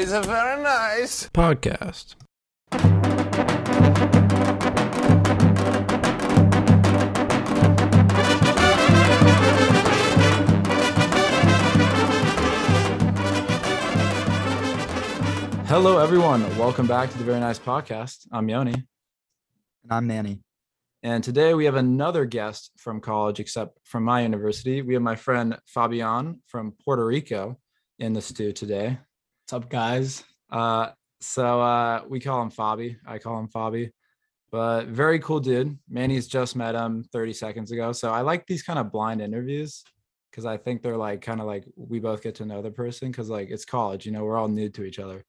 boys are very nice. podcast. Hello, everyone. Welcome back to the Very Nice Podcast. I'm Yoni. And I'm Manny. And today we have another guest from college, except from my university. We have my friend Fabian from Puerto Rico in the stew today. What's up, guys? Uh, so uh, we call him Fabi. I call him Fabi. But very cool dude. Manny's just met him 30 seconds ago. So I like these kind of blind interviews because I think they're like kind of like we both get to know the person because like it's college, you know, we're all new to each other.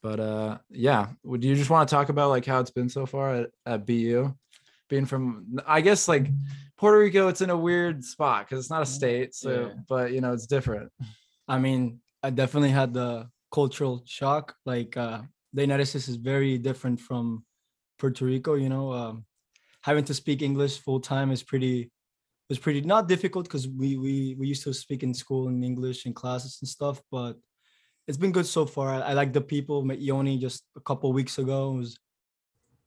But uh yeah, would you just want to talk about like how it's been so far at, at BU? Being from I guess like Puerto Rico, it's in a weird spot because it's not a state. So Yeah. but you know, it's different. I mean, I definitely had the cultural shock. Like, uh, the United States is very different from Puerto Rico. You know, um, having to speak English full time is pretty was pretty not difficult because we we we used to speak in school in English in classes and stuff. But it's been good so far. I, I like the people. Met Yoni just a couple weeks ago. It was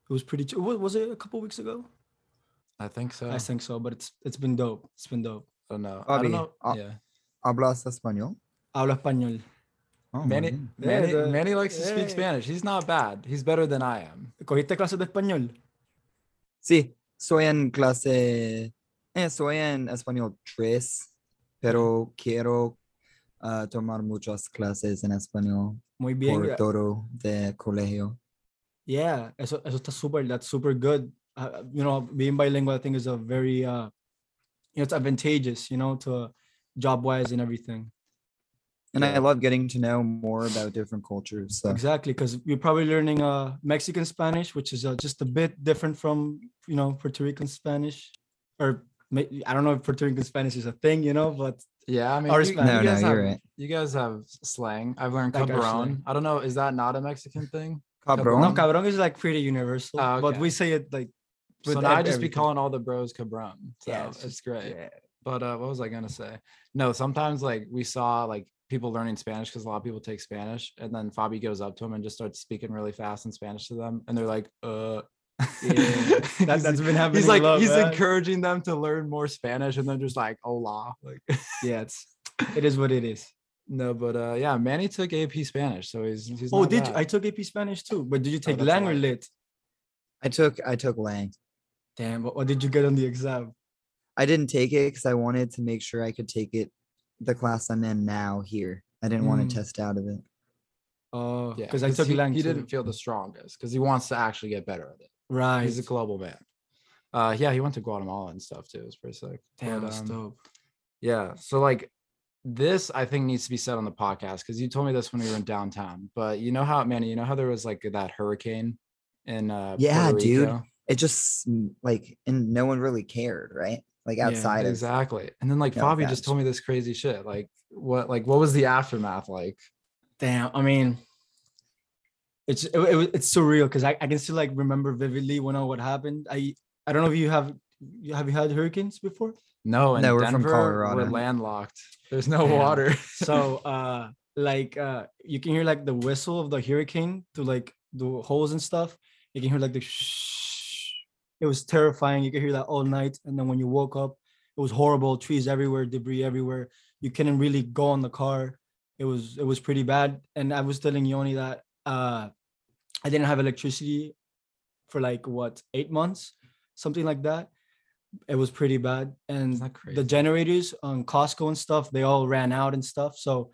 it was pretty. ch- Was it a couple weeks ago? I think so. I think so. But it's it's been dope. It's been dope. I don't know. I Fabi, don't know. yeah. ¿Hablas español? Hablo español. Oh, muy Manny, bien. Manny, Yeah, the- Manny likes to speak. Spanish. He's not bad. He's better than I am. ¿Cogiste clases de español? Sí, soy en clase, eh, soy en español 3, pero quiero ah, tomar muchas clases en español Muy bien. por todo de colegio. Yeah, eso, eso está super. That's super good. Uh, you know, being bilingual, I think is a very, uh, you know, it's advantageous, you know, to job wise and everything. And Yeah. I love getting to know more about different cultures. So Exactly, because you're probably learning uh, Mexican Spanish, which is uh, just a bit different from, you know, Puerto Rican Spanish, or I don't know if Puerto Rican Spanish is a thing, you know, but Yeah, I mean, Or you, you Spanish. No, no, guys you're have, right. you guys have slang. I've learned Like cabron. I don't know. Is that not a Mexican thing? Cabrón. no, cabrón is like pretty universal, Oh, but we say it like. So now I ev- just be calling all the bros cabron. So Yeah, it's, it's great. Yeah. But uh, what was I gonna say? No, sometimes like we saw like people learning Spanish because a lot of people take Spanish, and then Fabi goes up to them and just starts speaking really fast in Spanish to them, and they're like, uh. Yeah, that- He's- that's been happening He's like lot, he's man. encouraging them to learn more Spanish, and then just like hola, like Yeah, it's it is what it is. no, but uh, yeah, Manny took AP Spanish, so he's he's. Oh, not did you? I took AP Spanish too, but did you take that's Lang or. Lit? I took I took Lang. Damn, what, what did you get on the exam? I didn't take it because I wanted to make sure I could take it the class I'm in now here. I didn't want Mm. to test out of it. Oh, Yeah, because I took he, Lang he didn't feel the strongest because he wants to actually get better at it. right. He's a global man. Uh, yeah, he went to Guatemala and stuff too. It was pretty sick. Damn, But, that's um, dope. Yeah. So like this I think needs to be said on the podcast because you told me this when we were in downtown. But you know how Manny, you know how there was like that hurricane in uh Yeah, Puerto dude. Rico? It just mm, like and no one really cared, right? Like Yeah, outside of Exactly. And then like No Fabi just told me this crazy shit. Like what like what was the aftermath like? Damn, I mean, it's it, it, was- it's surreal because I, I can still like remember vividly when know what happened. I I don't know if you have you have you had hurricanes before? No, in No, we're from Denver, We're landlocked. There's no Damn. water. So uh like uh you can hear like the whistle of the hurricane to like the holes and stuff. You can hear like the shh. It was terrifying. You could hear that all night. And then when you woke up, it was horrible. Trees everywhere, debris everywhere. You couldn't really go in the car. It was it was pretty bad. And I was telling Yoni that uh I didn't have electricity for like what eight months, something like that. It was pretty bad. And Isn't that crazy? the generators on Costco and stuff, they all ran out and stuff. So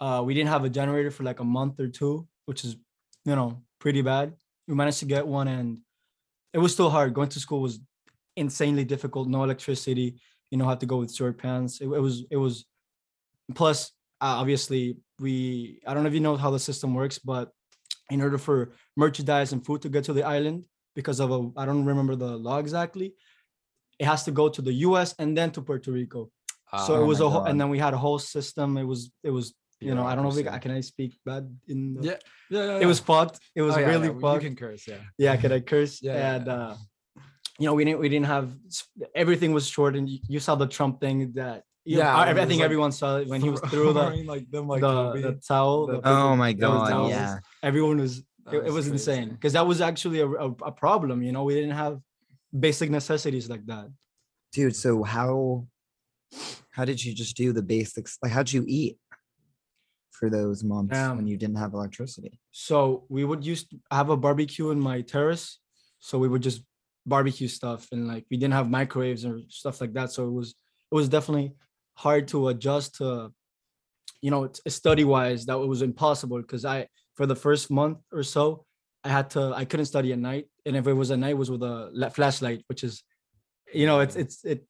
uh, we didn't have a generator for like a month or two, which is, you know, pretty bad. We managed to get one and it was still hard. Going to school was insanely difficult. No electricity, you know, had to go with short pants. It, it was, it was, plus, uh, obviously, we, I don't know if you know how the system works, but in order for merchandise and food to get to the island, because of a, I don't remember the law exactly, it has to go to the US and then to Puerto Rico. so Uh, it was a whole, and then we had a whole system. It was, it was, you know, I don't know if we, can I speak bad in the, Yeah, yeah, yeah, it was fucked. It was Oh, yeah, really yeah, You can curse, yeah. yeah, can I curse? Yeah, yeah, and yeah. uh, you know, we didn't we didn't have everything was short, and you, you saw the Trump thing that Yeah, when I, he I think like, everyone saw it when he was through the like them like the, Kobe. the towel. the the Oh my god, yeah. everyone was That it, it was insane because that was actually a, a, a problem you know we didn't have basic necessities like that Dude, so how how did you just do the basics? Like how'd you eat for those months Um, when you didn't have electricity? so we would used have a barbecue in my terrace. So we would just barbecue stuff and like we didn't have microwaves or stuff like that. So it was it was definitely hard to adjust to you know study wise that was impossible because i for the first month or so i had to i couldn't study at night. And if it was at night it was with a flashlight which is you know it's it's it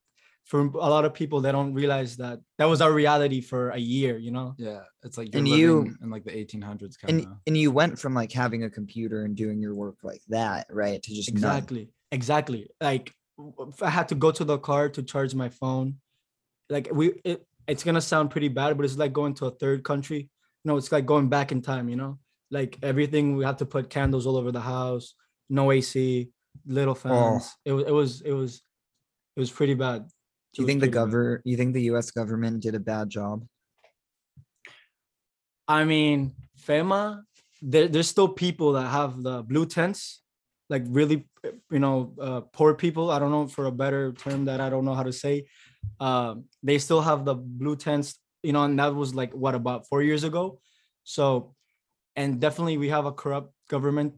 for a lot of people they don't realize that that was our reality for a year you know Yeah, it's like you're And living you- in like the 1800s kind And of. and you went from like having a computer and doing your work like that, right? To just none. exactly exactly like i had to go to the car to charge my phone like we it, it's gonna sound pretty bad but it's like going to a third country no it's like going back in time you know like everything we have to put candles all over the house no ac little oh. fans it, was it was it was it was pretty bad Do you think the pretty bad. govern you think the US government did a bad job? I mean, FEMA, there, there's still people that have the blue tents, like really, uh, you know, uh, poor people. I don't know for a better term that I don't know how to say. Um, they still have the blue tents, you know, and that was like what about four years ago. So, and definitely we have a corrupt government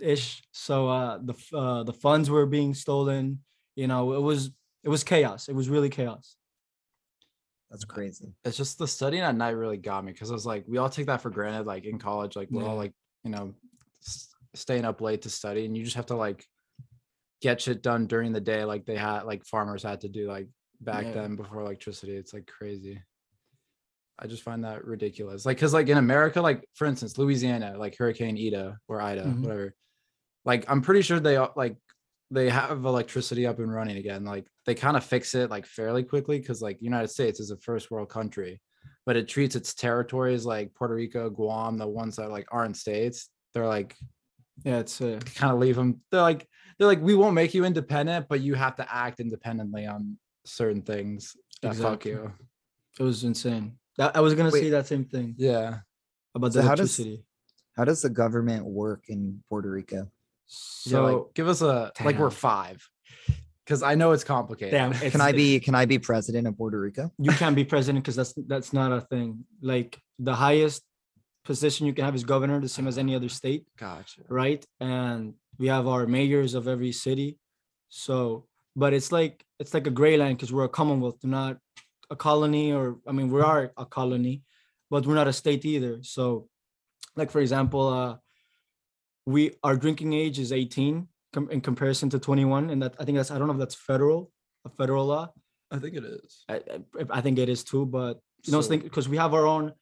ish. So uh, the uh, the funds were being stolen. You know, it was it was chaos. It was really chaos. That's crazy. it's just the studying at night really got me because I was like, we all take that for granted. Like in college, like we're all like, you know, s- staying up late to study, and you just have to like get shit done during the day, like they had, like farmers had to do, like back Yeah. then before electricity. It's like crazy. I just find that ridiculous. Like, cause like in America, like for instance, Louisiana, like Hurricane Ida or Ida, Mhm. whatever. Like I'm pretty sure they all- like they have electricity up and running again. Like they kind of fix it like fairly quickly because like United States is a first world country, but it treats its territories like Puerto Rico, Guam, the ones that like aren't states. They're like Yeah, it's uh, kind of leave them. They're like they're like we won't make you independent, but you have to act independently on certain things. That fuck Exactly. you. it was insane. That, I was gonna Wait. say that same thing. Yeah. about So the how does- electricity. How does the government work in Puerto Rico? So So like, give us a like we're five, because I know it's complicated. damn, Can I be can I be president of Puerto Rico? You can't be president because that's that's not a thing. Like the highest position you can have is governor, the same as any other state, Gotcha. right? And we have our mayors of every city. So, but it's like it's like a gray line because we're a commonwealth, we're not a colony, or I mean, we are a colony, but we're not a state either. So, like for example, uh, we our drinking age is 18 com- in comparison to 21, and that I think that's I don't know if that's federal, a federal law. I think it is. I, I, I think it is too, but you know, So- think because we have our own.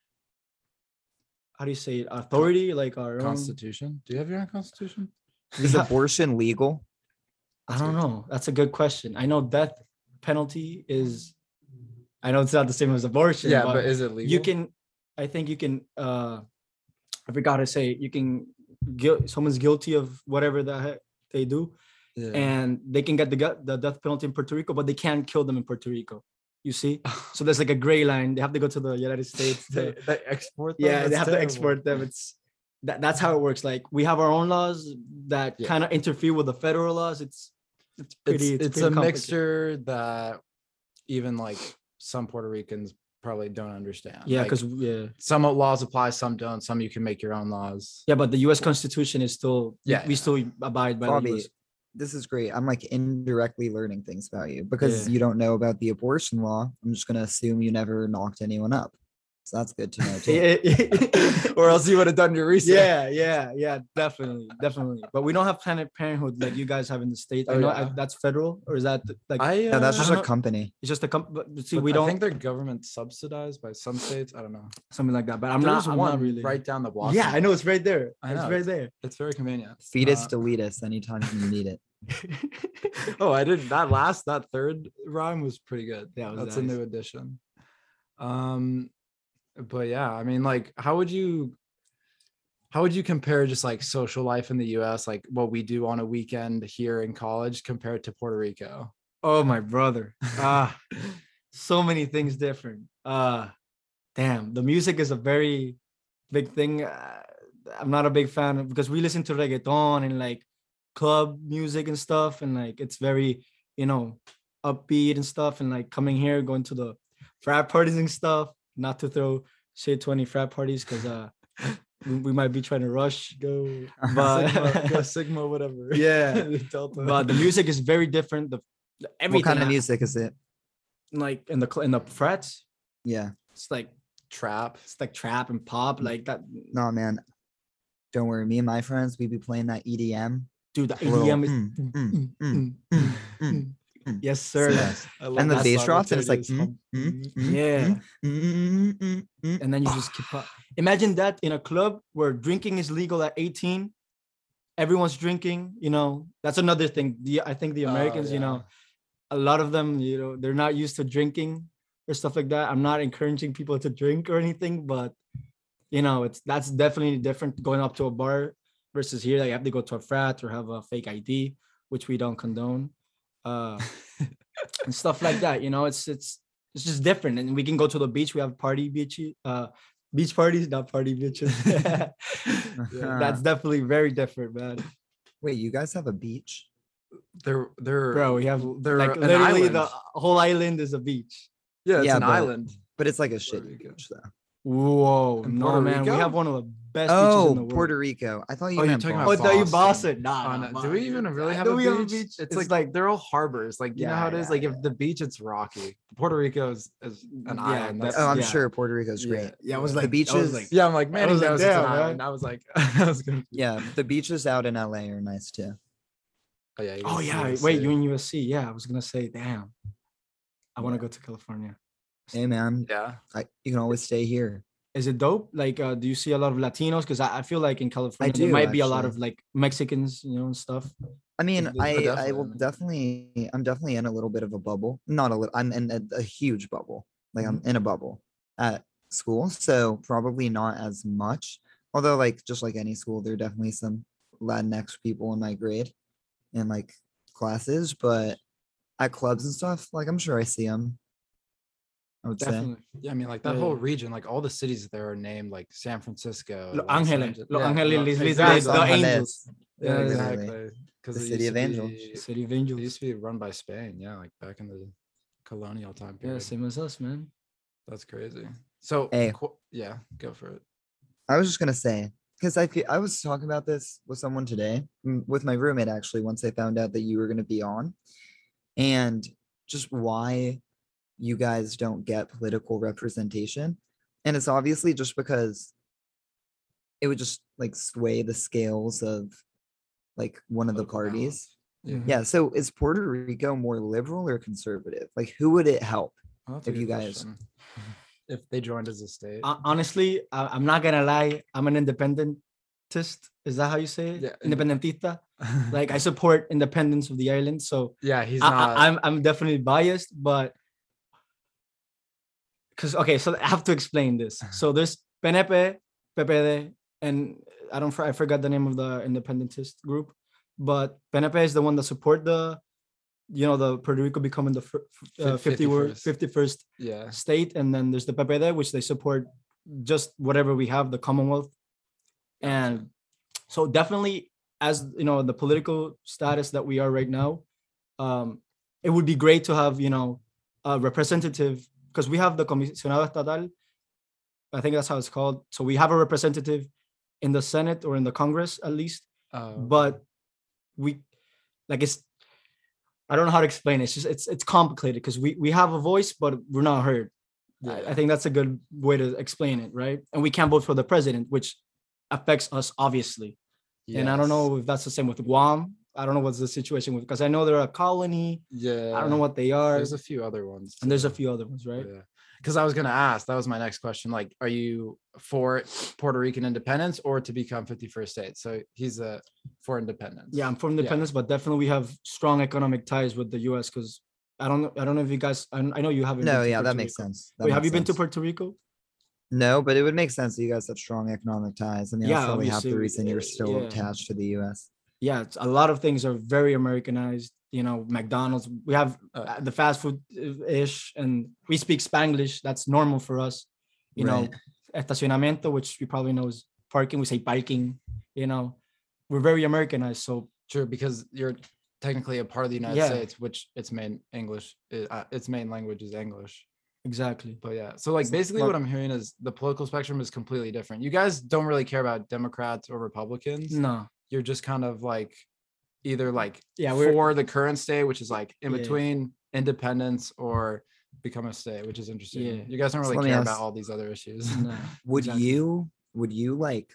How do you say it? Authority, like our own. Constitution. Do you have your own constitution? Is Yeah. abortion legal? I don't know. That's a good question. I know death penalty is. I know it's not the same as abortion. Yeah, but, but is it legal? you can. I think you can. uh I forgot to say you can. Guilt. Someone's guilty of whatever the heck they do, Yeah. and they can get the the death penalty in Puerto Rico, but they can't kill them in Puerto Rico. You see, so there's like a gray line. They have to go to the United States. to- they, they export. Them? yeah they That's have to export them it's that, that's how it works like we have our own laws that Yeah. kind of interfere with the federal laws it's it's pretty It's, it's, it's pretty a mixture that even like some Puerto Ricans probably don't understand. yeah Like, because yeah some laws apply, some don't. Some you can make your own laws. yeah but the u.s constitution is still yeah Yeah, we yeah. still abide by the Bobby, US. this is great. I'm like indirectly learning things about you because Yeah. you don't know about the abortion law. I'm just gonna assume you never knocked anyone up. So that's good to know too. or else you would have done your research. yeah yeah yeah definitely definitely but we don't have planned parenthood like you guys have in the state i Oh, know yeah. I, that's federal or is that like I uh, Yeah, that's just don't a know. company. it's just a company. see but we I don't I think they're government subsidized by some states. I don't know. something like that but i'm There's not i'm one not really right down the block. yeah i know it's right there I it's right there It's very convenient. Fetus, Uh, delete us anytime you need it. oh, I didn't. That last, that third rhyme was pretty good. Yeah, it was that's a new addition. Um, but yeah, I mean, like, how would you, how would you compare just like social life in the U.S., like what we do on a weekend here in college, compared to Puerto Rico? Oh my brother. Ah, so many things different. Uh, damn, the music is a very big thing. Uh, I'm not a big fan of, because we listen to reggaeton and like club music and stuff, and like it's very, you know, upbeat and stuff. And like coming here, going to the frat parties and stuff. Not to throw shade to any frat parties because uh, we, we might be trying to rush go, but Sigma, go Sigma, whatever. Yeah, Delta. but the music is very different. The the- everything What kind of music is it? like in the in the frets, Yeah. it's like trap. it's like trap and pop mm. like that. No, man. Don't worry. Me and my friends, we be playing that EDM. Dude, the EDM is. Mm, mm, mm, mm, mm, mm. mm. Yes, sir. Yes. And the bass drops, and it's like, mm, mm, mm, Yeah. mm. And then you just keep up. Imagine that in a club where drinking is legal at 18. Everyone's drinking, you know. That's another thing. The I think the Oh, Americans, you know, a lot of them, you know, they're not used to drinking or stuff like that. I'm not encouraging people to drink or anything, but you know, it's that's definitely different going up to a bar versus here. Like you have to go to a frat or have a fake ID, which we don't condone. Uh and stuff like that. You know, it's it's it's just different. And we can go to the beach. We have party beach, uh beach parties, not party beaches. That's definitely very different, man. Wait, you guys have a beach? They're they're Bro, we have they're like literally island. the whole island is a beach. yeah, it's Yeah, an but- island. But it's like a Puerto shitty beach, though. Whoa, In no Puerto man, we have one of the best beaches in oh, the Oh, world. Puerto Rico. I thought you Oh, you're talking Oh, I about Boston. thought you Boston. Boston. Nah, Oh, nah, no. Do we even really have a we beach? have a beach? It's, It's like, like- they're all harbors. Like you know how it is. Yeah, Like yeah. if the beach, it's rocky. Puerto Rico is, is an Yeah, island. that's- That's, Oh, I'm Yeah. sure Puerto Rico's Yeah. great. Yeah, I was The like, I was beaches- like, yeah, I'm like, man, he was like, an damn, man. island. I was like, I was gonna. Yeah, the beaches out in LA are nice too. Oh yeah. oh yeah, wait, you in USC? Yeah, I was gonna say, damn, I want to go to California. Hey man, Yeah. I, you can always stay here. Is it dope? Like, uh, do you see a lot of Latinos? Because I, I feel like in California there do, might be a lot of like Mexicans, you know, and stuff. I mean, I, I will definitely. I'm definitely in a little bit of a bubble. Not a little, I'm in a, a huge bubble. Like I'm in a bubble at school, so probably not as much. Although, like just like any school, there are definitely some Latinx people in my grade and like classes, but at clubs and stuff, like I'm sure I see them. I would say. Definitely. Yeah, I mean, like that Yeah, whole region, like all the cities there are named like San Francisco, Los Los Angeles, Angeles- Los yeah, Angeles, Lo- Los- Los- exactly. the angels. Yeah, Yeah, exactly. Because The city of angels. City of It Angels. used to be run by Spain. Yeah, like back in the colonial time period. Yeah, period. same as us, man. That's crazy. So, Hey. qu- yeah, go for it. I was just gonna say because I fe- I was talking about this with someone today, with my roommate actually. Once I found out that you were gonna be on, and just why you guys don't get political representation, and it's obviously just because it would just like sway the scales of like one of the Political balance. parties. Yeah. Yeah. So is Puerto Rico more liberal or conservative? Like, who would it help? Well, if you guys- question. if they joined as a state. Hon- honestly, I, I'm not gonna lie. I'm an independentist. Is that how you say it? Yeah, Independentista. Like I support independence of the island. So yeah, he's not. I, I'm I'm definitely biased, but because okay, so I have to explain this. So there's PNP, PPD, and I don't I forgot the name of the independentist group, but PNP is the one that support the, you know, the Puerto Rico becoming the uh, 50 word 51st. 51st yeah, state, and then there's the PPD, which they support just whatever we have, the Commonwealth, and so definitely as you know the political status that we are right now, um, it would be great to have you know a representative because we have the comisionado estatal. I think that's how it's called. So we have a representative in the Senate or in the Congress at least, uh, but we like it's I don't know how to explain it. It's just it's it's complicated because we we have a voice but we're not heard. I, I think that's a good way to explain it, right? And we can't vote for the president, which affects us obviously. And I don't know if that's the same with Guam. I don't know what's the situation with because I know they're a colony. Yeah, I don't know what they are, There's a few other ones, and there's a few other ones, right? Yeah. Because I was gonna ask, that was my next question. Like, are you for Puerto Rican independence or to become 51st state? So he's a for independence. Yeah, I'm for independence, but definitely we have strong economic ties with the U.S. because I don't know. I don't know if you guys. I, I know you haven't. been No, to yeah, that Puerto makes Rico. sense. That Wait, have makes you been to. Puerto Rico? No, but it would make sense that you guys have strong economic ties. I mean, Yeah, that's probably half obviously, the reason you're uh, still yeah. attached to the U.S. Yeah, it's, a lot of things are very Americanized. you know McDonald's. We have Uh, uh, the fast food ish, and we speak Spanglish. That's normal for us. You know, estacionamiento, which you probably know is parking. We say parking. You know, we're very Americanized. So sure, because you're technically a part of the United Yeah. States, which its main English, uh, its main language is English. exactly. But yeah, so like basically what I'm hearing is the political spectrum is completely different. You guys don't really care about Democrats or Republicans. No. You're just kind of like either like Yeah, we're for the current state, which is like in Yeah. between independence or become a state, which is interesting. Yeah. You guys don't really let me care about all these other issues. no. Would Exactly. you would you like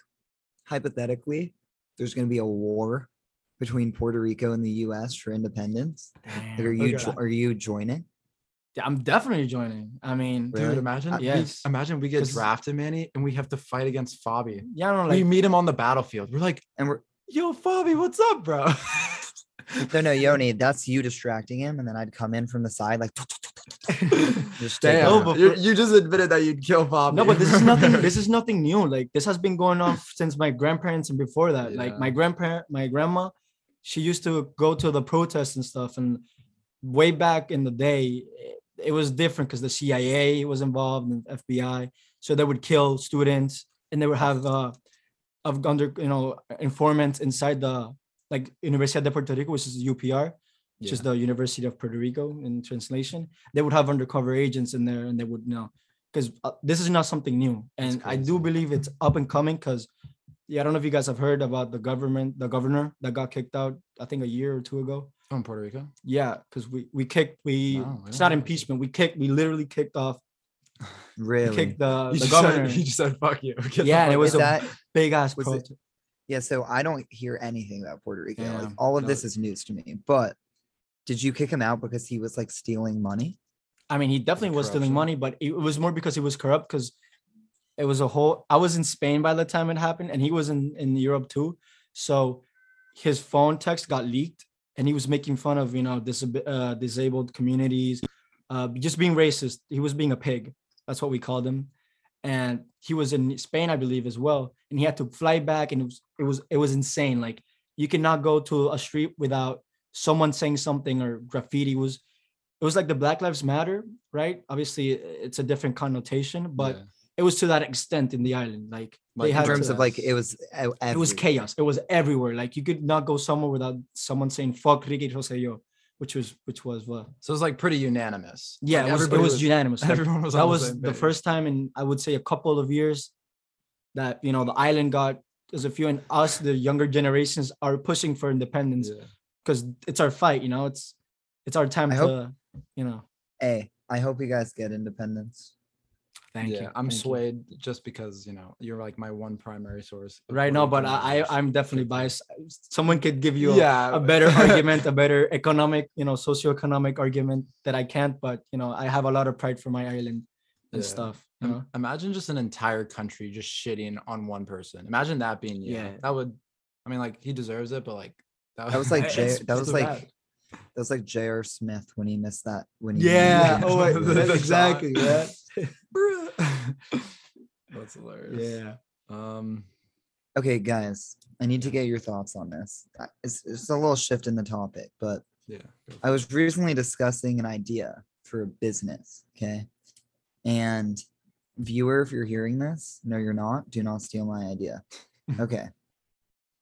hypothetically there's going to be a war between Puerto Rico and the US for independence? Like, are you okay. are you joining? Yeah, I'm definitely joining. I mean, Really? Dude, imagine we- Yes. imagine we get drafted, Manny, and we have to fight against Fabi. yeah, I don't know, we meet him on the battlefield. We're like, And we're yo, Fabi, what's up, bro? no no Yoni, that's you distracting him, and then I'd come in from the side like just Damn, him No, out. but you, you just admitted that you'd kill Fabi. no, but this is nothing. This is nothing new. Like this has been going on since my grandparents and before that. Like my grandparent, my grandma, she used to go to the protests and stuff. And way back in the day, it, it was different because the CIA was involved and FBI. So they would kill students, and they would have uh, of under you know informants inside the like Universidad de Puerto Rico, which is UPR, which is the University of Puerto Rico in translation. They would have undercover agents in there, and they would know because uh, this is not something new, and I do believe it's up and coming. Because yeah, I don't know if you guys have heard about the government, the governor that got kicked out. I think a year or two ago. from Puerto Rico. Yeah, because we we kicked we it's not impeachment. We kicked we literally kicked off Really? kicked the, You the just governor. Said, you just said fuck you. Get Yeah, and it was Is a that big ass was it- protest. yeah, so I don't hear anything about Puerto Rico. Yeah, Like all of no. this is news to me. But did you kick him out because he was like stealing money? I mean, he definitely was stealing money, but it was more because he was corrupt. Because it was a whole. I was in Spain by the time it happened, and he was in in Europe too. So his phone text got leaked, and he was making fun of you know disab- uh, disabled communities, uh, just being racist. He was being a pig. That's what we called him. And he was in Spain, I believe, as well. And he had to fly back, and it was it was it was insane. Like you cannot go to a street without someone saying something or graffiti was it was like the black lives matter right obviously it's a different connotation but Yeah. it was to that extent in the island like, Like, they in In terms to, of like it was e- it was chaos it was everywhere like you could not go somewhere without someone saying fuck Ricky Rosselló, which was which was what So it was like pretty unanimous. yeah Like, it was, it everybody was unanimous Everyone was that was same the first time in i would say a couple of years that you know the island got there's a few and us the younger generations are pushing for independence Yeah. because it's our fight you know it's it's our time I to hope- you know Hey, I hope you guys get independence. Thank yeah, you I'm thank you. swayed just because you know you're like my one primary source. right now but I. I i'm definitely biased someone could give you a, yeah, a better argument a better economic you know socioeconomic argument that i can't but you know i have a lot of pride for my island and Yeah. stuff you Im- know Imagine just an entire country just shitting on one person. Imagine that being you. Yeah. That would, I mean, like he deserves it, but like That was like It's- that was too like bad. that was like J.R. Smith when he missed that when he yeah oh wait, exactly yeah That's hilarious. yeah Um. Okay, guys, I need to get your thoughts on this. It's, it's a little shift in the topic, but Yeah. I was recently discussing an idea for a business. Okay. And viewer, if you're hearing this, no, you're not. Do not steal my idea. Okay.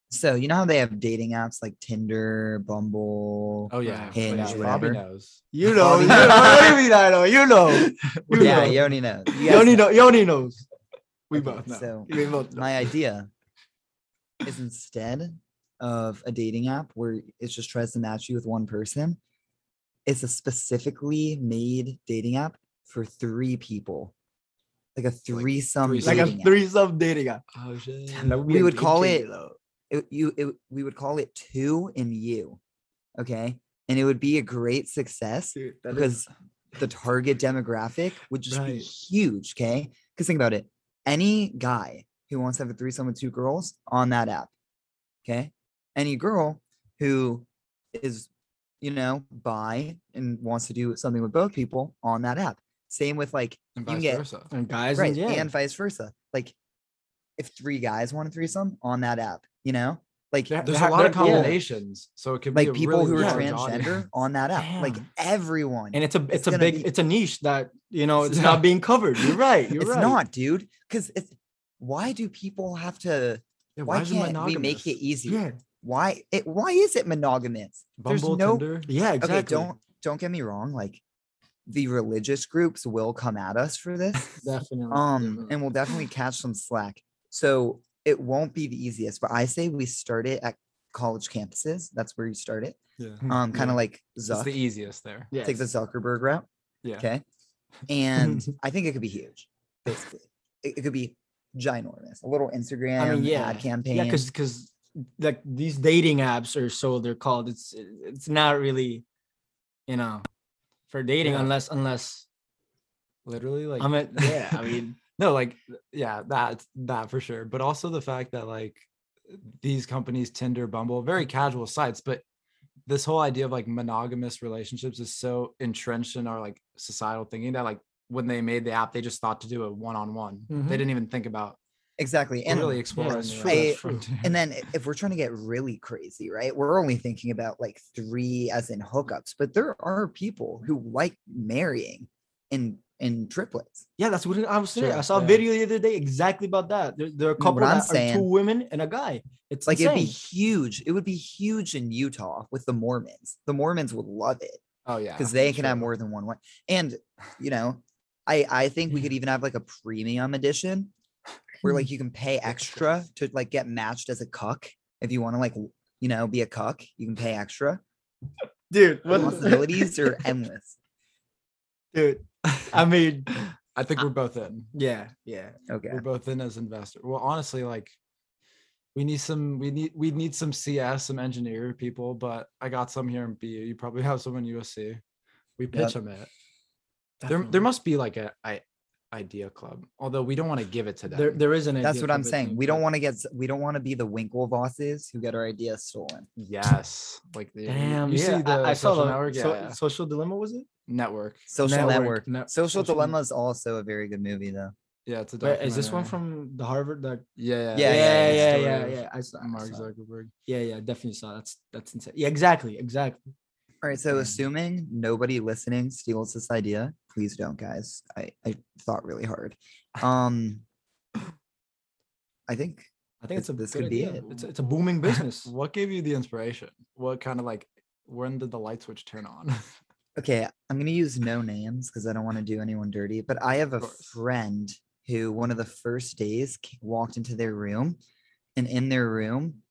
So, you know how they have dating apps like Tinder, Bumble? Oh yeah. Hinge, yeah, whatever. Bobby knows. you know, Bobby you know what do you mean i know you know You yeah, know. Yoni knows. You guys yoni know. know yoni knows we Okay, both know So, we both know. my idea is instead of a dating app where it just tries to match you with one person, it's a specifically made dating app for three people, like a threesome. threesome. like a dating app. threesome dating app Oh shit. Damn, that would be We would call it- though. It, you, it, we would call it two and you, okay, and it would be a great success Dude, that is- because the target demographic would just be huge. Okay. Because think about it. Any guy who wants to have a threesome with two girls on that app. Okay. Any girl who is, you know, bi and wants to do something with both people on that app. Same with like, And you vice get- versa. and guys right. and yeah And vice versa. Like, if three guys want a threesome on that app, you know, like There- There's ha- a lot of there- yeah. combinations, so it could be like a people really who are transgender audience. on that app. Like everyone. and it's a It's it's a big be- it's a niche that you know it's Yeah. not being covered. You're right. You're it's right. not, dude. Because it's why do people have to? Yeah, why, is it can't we make it monogamous? easier? Yeah. Why it? Why is it monogamous? There's Bumble, no- Tinder. Yeah. Exactly. Okay, don't don't get me wrong. Like the religious groups will come at us for this. definitely. um definitely. and we'll definitely catch some slack so it won't be the easiest but i say we start it at college campuses that's where you start it Yeah, um kind of Yeah. like it's the easiest there. yes. take the zuckerberg route Yeah. okay and i think it could be huge basically it, it could be ginormous a little instagram I mean, yeah, ad campaign Yeah, because because like these dating apps or so they're called. It's it's not really, you know, for dating Yeah. unless unless Literally, like I'm at yeah. I mean, no, like yeah, that that for sure. But also the fact that like these companies, Tinder, Bumble, very casual sites, but this whole idea of like monogamous relationships is so entrenched in our like societal thinking that like when they made the app, they just thought to do a one-on-one. Mhm. They didn't even think about exactly and really explore the true, true. and then if we're trying to get really crazy right we're only thinking about like three as in hookups but there are people who like marrying in in triplets yeah, that's what I was saying. I Sure, saw a video the other day exactly about that. There, there are a couple are two women and a guy. It's like insane. it'd be huge it would be huge in utah with the mormons the mormons would love it oh yeah, because they can have more than one wife and you know i i think we could even have like a premium edition where like you can pay extra to like get matched as a cuck if you want to like you know be a cuck you can pay extra dude. What possibilities are endless dude? I mean, I think we're both in. yeah, yeah. okay We're both in as investors. Well, honestly, like we need some we need we need some CS, some engineer people, but I got some here in BU. You probably have some in USC. We pitch them it. There, there must be like a, I idea club, although we don't want to give it to them. There, there is an. that's what i'm saying we don't want to get we don't want to be the winklevosses who get our ideas stolen yes, like the, Damn, you yeah, see the I, I saw social the network, yeah, so- yeah. social dilemma. Was it? network. social Network, network, net- social social- dilemma is also a very good movie though Yeah, it's a. Wait, is this one from the Harvard? That Yeah, Yeah, yeah, yeah, yeah, yeah, yeah, story yeah. of I saw, I Mark saw. Zuckerberg. Yeah, yeah, definitely saw. That's that's insane. Yeah, exactly, exactly. All right, so assuming nobody listening steals this idea, please don't, guys. I, I thought really hard. Um, I think I think it's a This- this good could be it. It's it's a booming business. What gave you the inspiration? What kind of like when did the light switch turn on? okay. I'm gonna use no names because I don't want to do anyone dirty. But I have a friend who one of the first days walked into their room, and in their room,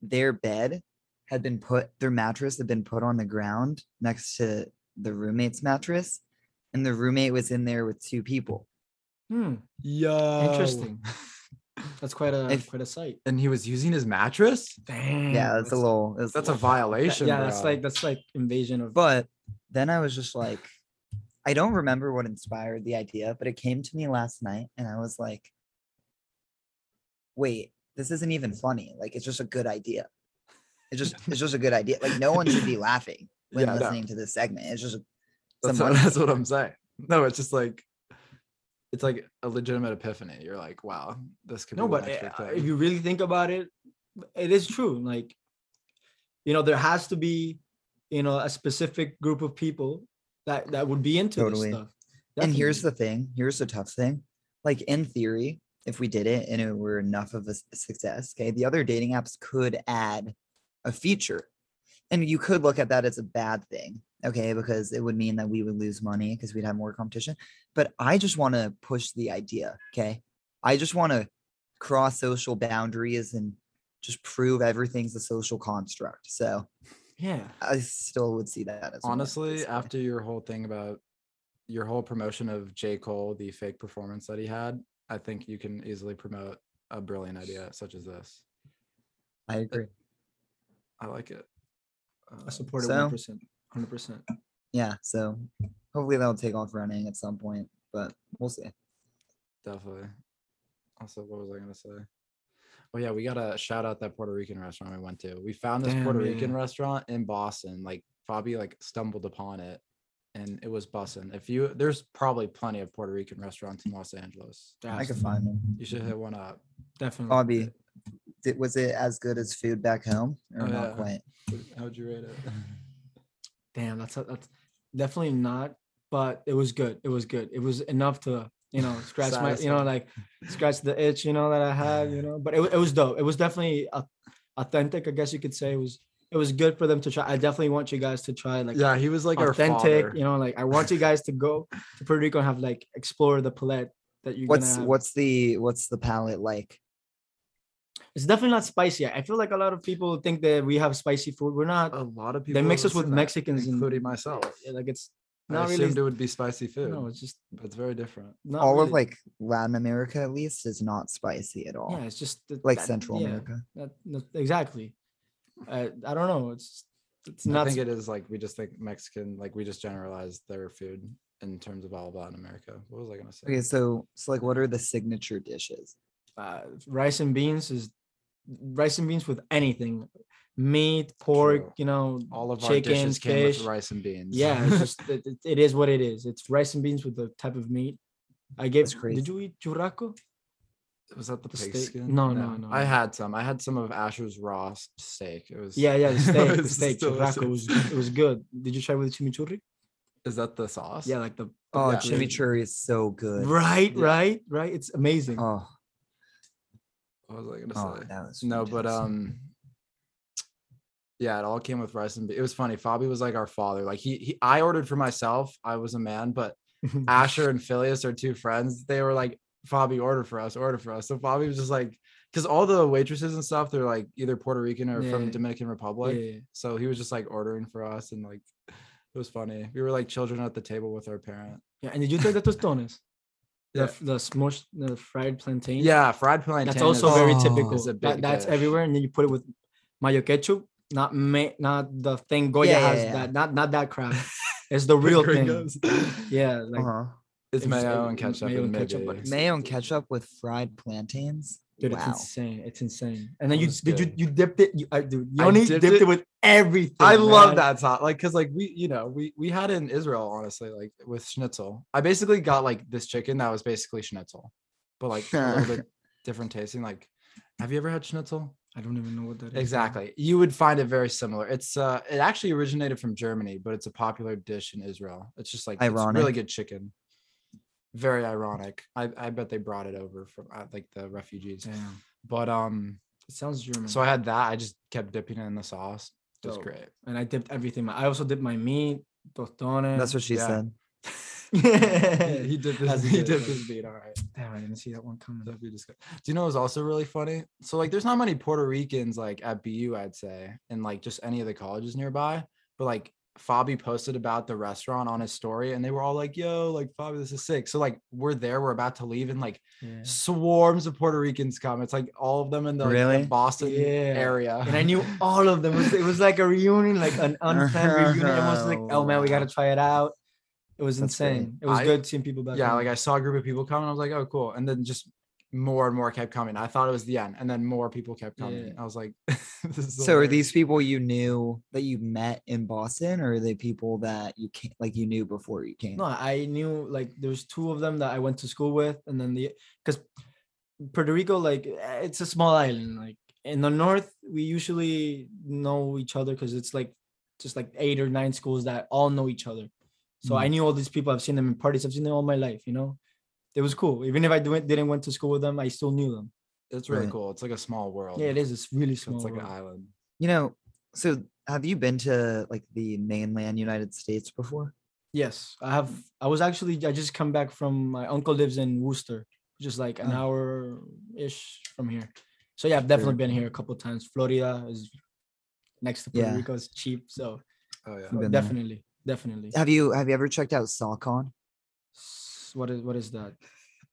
their bed had been put, their mattress had been put on the ground next to the roommate's mattress, and the roommate was in there with two people. Hmm, Yo. interesting. That's quite a If- quite a sight. And he was using his mattress? Damn. yeah, that's a little. That's, That's a little- violation. Yeah, that's bro. like that's like invasion of. But then I was just like, I don't remember what inspired the idea, but it came to me last night, and I was like, wait, this isn't even funny. Like, it's just a good idea. It's just, it's just a good idea. Like, no one should be laughing when Yeah, no. listening to this segment. It's just, That's some what, that's what. I'm saying. No, it's just like it's like a legitimate epiphany. You're like, wow, this could no, be but next uh, if you really think about it, it is true. Like, you know, there has to be, you know, a specific group of people that that would be into Totally. this stuff. and here's the thing here's the tough thing like in theory if we did it and it were enough of a success okay the other dating apps could add a feature and you could look at that as a bad thing okay because it would mean that we would lose money because we'd have more competition but i just want to push the idea okay i just want to cross social boundaries and just prove everything's a social construct so yeah. i still would see that as Honestly, after your whole thing about your whole promotion of J. Cole, the fake performance that he had, I think you can easily promote a brilliant idea such as this. i agree I like it. I Uh, support it So- one percent, hundred percent. yeah so hopefully that'll take off running at some point but we'll see Definitely. Also, what was I gonna say? Oh yeah, we gotta shout out that Puerto Rican restaurant we went to. We found this Damn, Puerto yeah. Rican restaurant in Boston. Like Fabi like stumbled upon it and it was bussin'. If you there's probably plenty of Puerto Rican restaurants in Los Angeles. i can find them You should hit one up. Definitely. bobby did, was it as good as food back home or Oh, not yeah. quite? How'd you rate it? Damn, that's a, that's definitely not. But it was good. It was good. It was enough to you know scratch my you know like scratch the itch you know that I had you know. But it, it was dope. It was definitely au- authentic. I guess you could say it was. It was good for them to try. I definitely want you guys to try like yeah, he was like authentic. father. You know, like I want you guys to go to Puerto Rico and have like explore the palate that you're What's gonna have. what's the what's the palate like? It's definitely not spicy. I feel like a lot of people think that we have spicy food. We're not. A lot of people. They mix us with listen that, Mexicans, and- including myself. yeah, Like it's I not assumed really. it would be spicy food, No, it's just but it's very different. not All of like Latin America at least is not spicy at all. Yeah, it's just the- like that- Central yeah, America. that- that- exactly. I I don't know. It's it's I not. think it is like we just think Mexican, like we just generalize their food in terms of all of Latin America. What was I gonna say? Okay, so so like what are the signature dishes? Uh, rice and beans is rice and beans with anything, meat, pork. True. You know, all of our chicken, dishes came fish. with rice and beans. Yeah, it's just it, it- it is what it is. It's rice and beans with the type of meat. I gave. That's crazy. Did you eat churrasco? was that the the pig steak- skin? no, no, no, I had some. I had some of Asher's raw steak. It was Yeah, yeah, the steak, the steak, churrasco was it was good. Did you try with chimichurri? Is that the sauce? Yeah, like the Oh, Yeah. chimichurri is so good. right, Yeah. right, right. It's amazing. Oh, What was I gonna oh, say? that was no, but um, yeah, it all came with rice and. Be- it was funny. Fabi was like our father. Like he, he, I ordered for myself. I was a man, but Asher and Phileas are two friends. They were like, Fabi, order for us, order for us. So Fabi was just like, because all the waitresses and stuff, they're like either Puerto Rican or from Dominican Republic. yeah, yeah. So he was just like ordering for us, and like, it was funny. We were like children at the table with our parent. Yeah, and did you try the tostones? The Yeah. the smushed, the fried plantain. Yeah, fried plantain. that's also is- very Oh. typical. a That, that's dish. everywhere, and then you put it with mayo ketchup. Not ma- not the thing Goya Yeah, yeah, has yeah. that. Not not that crap. It's the real thing. Yeah, like uh-huh. It's It was, mayo and ketchup mayo and and ketchup, but maybe- it's- mayo and ketchup with fried plantains. Dude, wow. it's insane. It's insane. And then you was did you you dipped it. You, I, dude, you I only dipped dipped, it, it- with everything. I love that sauce. Like, cause like we, you know, we we had it in Israel, honestly, like with schnitzel. I basically got like this chicken that was basically schnitzel, but like a little bit different tasting. Like, have you ever had schnitzel? I don't even know what that is. Exactly. You would find it very similar. It's uh it actually originated from Germany, but it's a popular dish in Israel. It's just like it's really good chicken. Very ironic. I, I bet they brought it over from uh, like the refugees. Damn. But um It sounds German. so I had that. I just kept dipping it in the sauce. It was Dope. great. and I dipped everything. I also dipped my meat, tostones. That's what she Yeah. said. he, he he dipped his, As he he did, dipped his beat. All right. Damn, I didn't see that one coming. That'd be disgust- Do you know what's also really funny? So like there's not many Puerto Ricans like at BU, I'd say, and like just any of the colleges nearby. But like Fabi posted about the restaurant on his story and they were all like, yo, like Fabi, this is sick. So like we're there, we're about to leave, and like Yeah. swarms of Puerto Ricans come. It's like all of them in the, like, the Boston Yeah. area. And I knew all of them. It was, it was like a reunion, like an unplanned reunion. Everyone was like, "Oh man, we got to try it out." It was That's great. insane. It was I- good seeing people back. yeah, home. like I saw a group of people coming. I was like, oh, cool. And then just more and more kept coming. I thought it was the end, and then more people kept coming. Yeah. I was like, this is So are these people you knew that you met in Boston, or are they people that you came like you knew before you came? No, I knew like there's two of them that I went to school with, and then the because Puerto Rico, like eh, it's a small island. Like in the north, we usually know each other because it's like just like eight or nine schools that all know each other. So I knew all these people. I've seen them in parties. I've seen them all my life. You know, it was cool. Even if I didn't didn't went to school with them, I still knew them. It's really Right. cool. It's like a small world. Yeah, it is. It's really small. It's like an island. You know, so have you been to like the mainland United States before? Yes, I have. I was actually. I just come back from. My uncle lives in Worcester, just like an ah. Oh. hour ish from here. So yeah, I've definitely Very been here a couple times. Florida is next to Puerto Yeah. Rico. It's cheap, so Oh yeah. You've there. definitely, definitely. Have you have you ever checked out Salcon? S- What is what is that?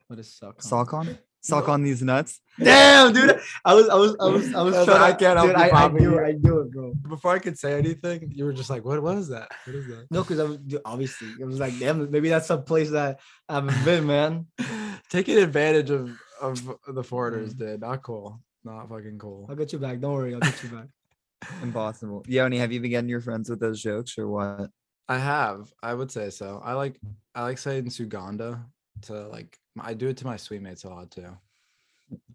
What is Salcon? Salcon? Salcon these nuts? Damn, dude! I was, I was, I was, I was trying. like, I can't dude, I, I Bobby. do it. I do it, bro. Before I could say anything, you were just like, "What? What is that? What is that?" No, because I was dude, obviously. I was like, damn, maybe that's a place that I haven't been, man. Taking advantage of of the foreigners, Mm. did not cool. Not fucking cool. I'll get you back. Don't worry, I'll get you back. Impossible. Yoni, have you been getting your friends with those jokes or what? I have. I would say so. I like. I like saying Suganda to like. I do it to my suite mates a lot too.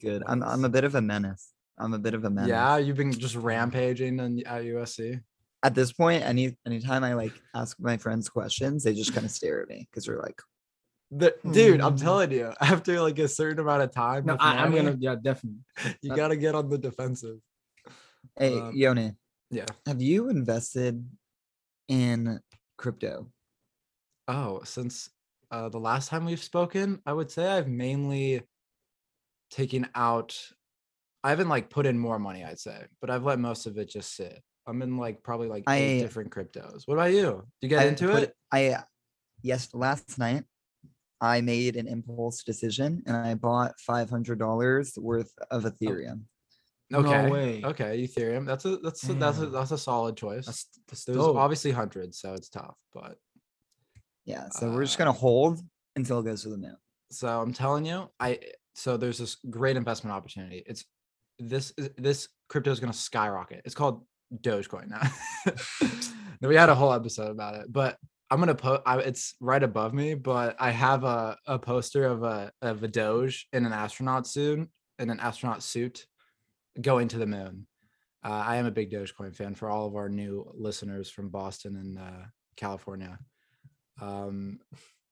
Good. I'm I'm a bit of a menace. I'm a bit of a menace. Yeah, you've been just rampaging in, at USC. At this point, any anytime I like ask my friends questions, they just kind of stare at me because they're like, The, dude, I'm Mm. telling you, after like a certain amount of time, No, with I, I'm gonna yeah definitely. you Uh, gotta get on the defensive. "Hey, Um, Yoni, Yeah. have you invested in crypto?" Oh, since uh, the last time we've spoken, I would say I've mainly taken out. I haven't like put in more money, I'd say, but I've let most of it just sit. I'm in like probably like eight I- different cryptos. What about you? Do you get I into put- it? I yes, last night I made an impulse decision and I bought five hundred dollars worth of Ethereum. Okay. No way. Okay, Ethereum. That's a that's a, that's a that's a solid choice. That's, that's There's dope. obviously hundreds, so it's tough. But Yeah, so we're just Uh, gonna hold until it goes to the moon. so I'm telling you, I so there's this great investment opportunity. It's this this crypto is gonna skyrocket. It's called Dogecoin now. We had a whole episode about it, but I'm gonna put. It's right above me, but I have a a poster of a of a Doge in an astronaut suit in an astronaut suit going to the moon. Uh, I am a big Dogecoin fan for all of our new listeners from Boston and uh, California. Um,